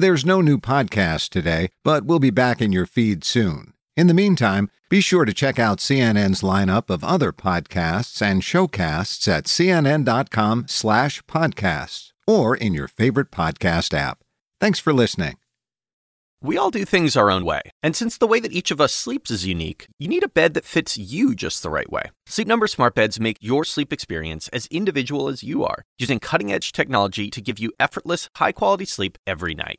There's no new podcast today, but we'll be back in your feed soon. In the meantime, be sure to check out CNN's lineup of other podcasts and showcasts at cnn.com slash podcasts or in your favorite podcast app. Thanks for listening. We all do things our own way, and since the way that each of us sleeps is unique, you need a bed that fits you just the right way. Sleep Number smart beds make your sleep experience as individual as you are, using cutting-edge technology to give you effortless, high-quality sleep every night.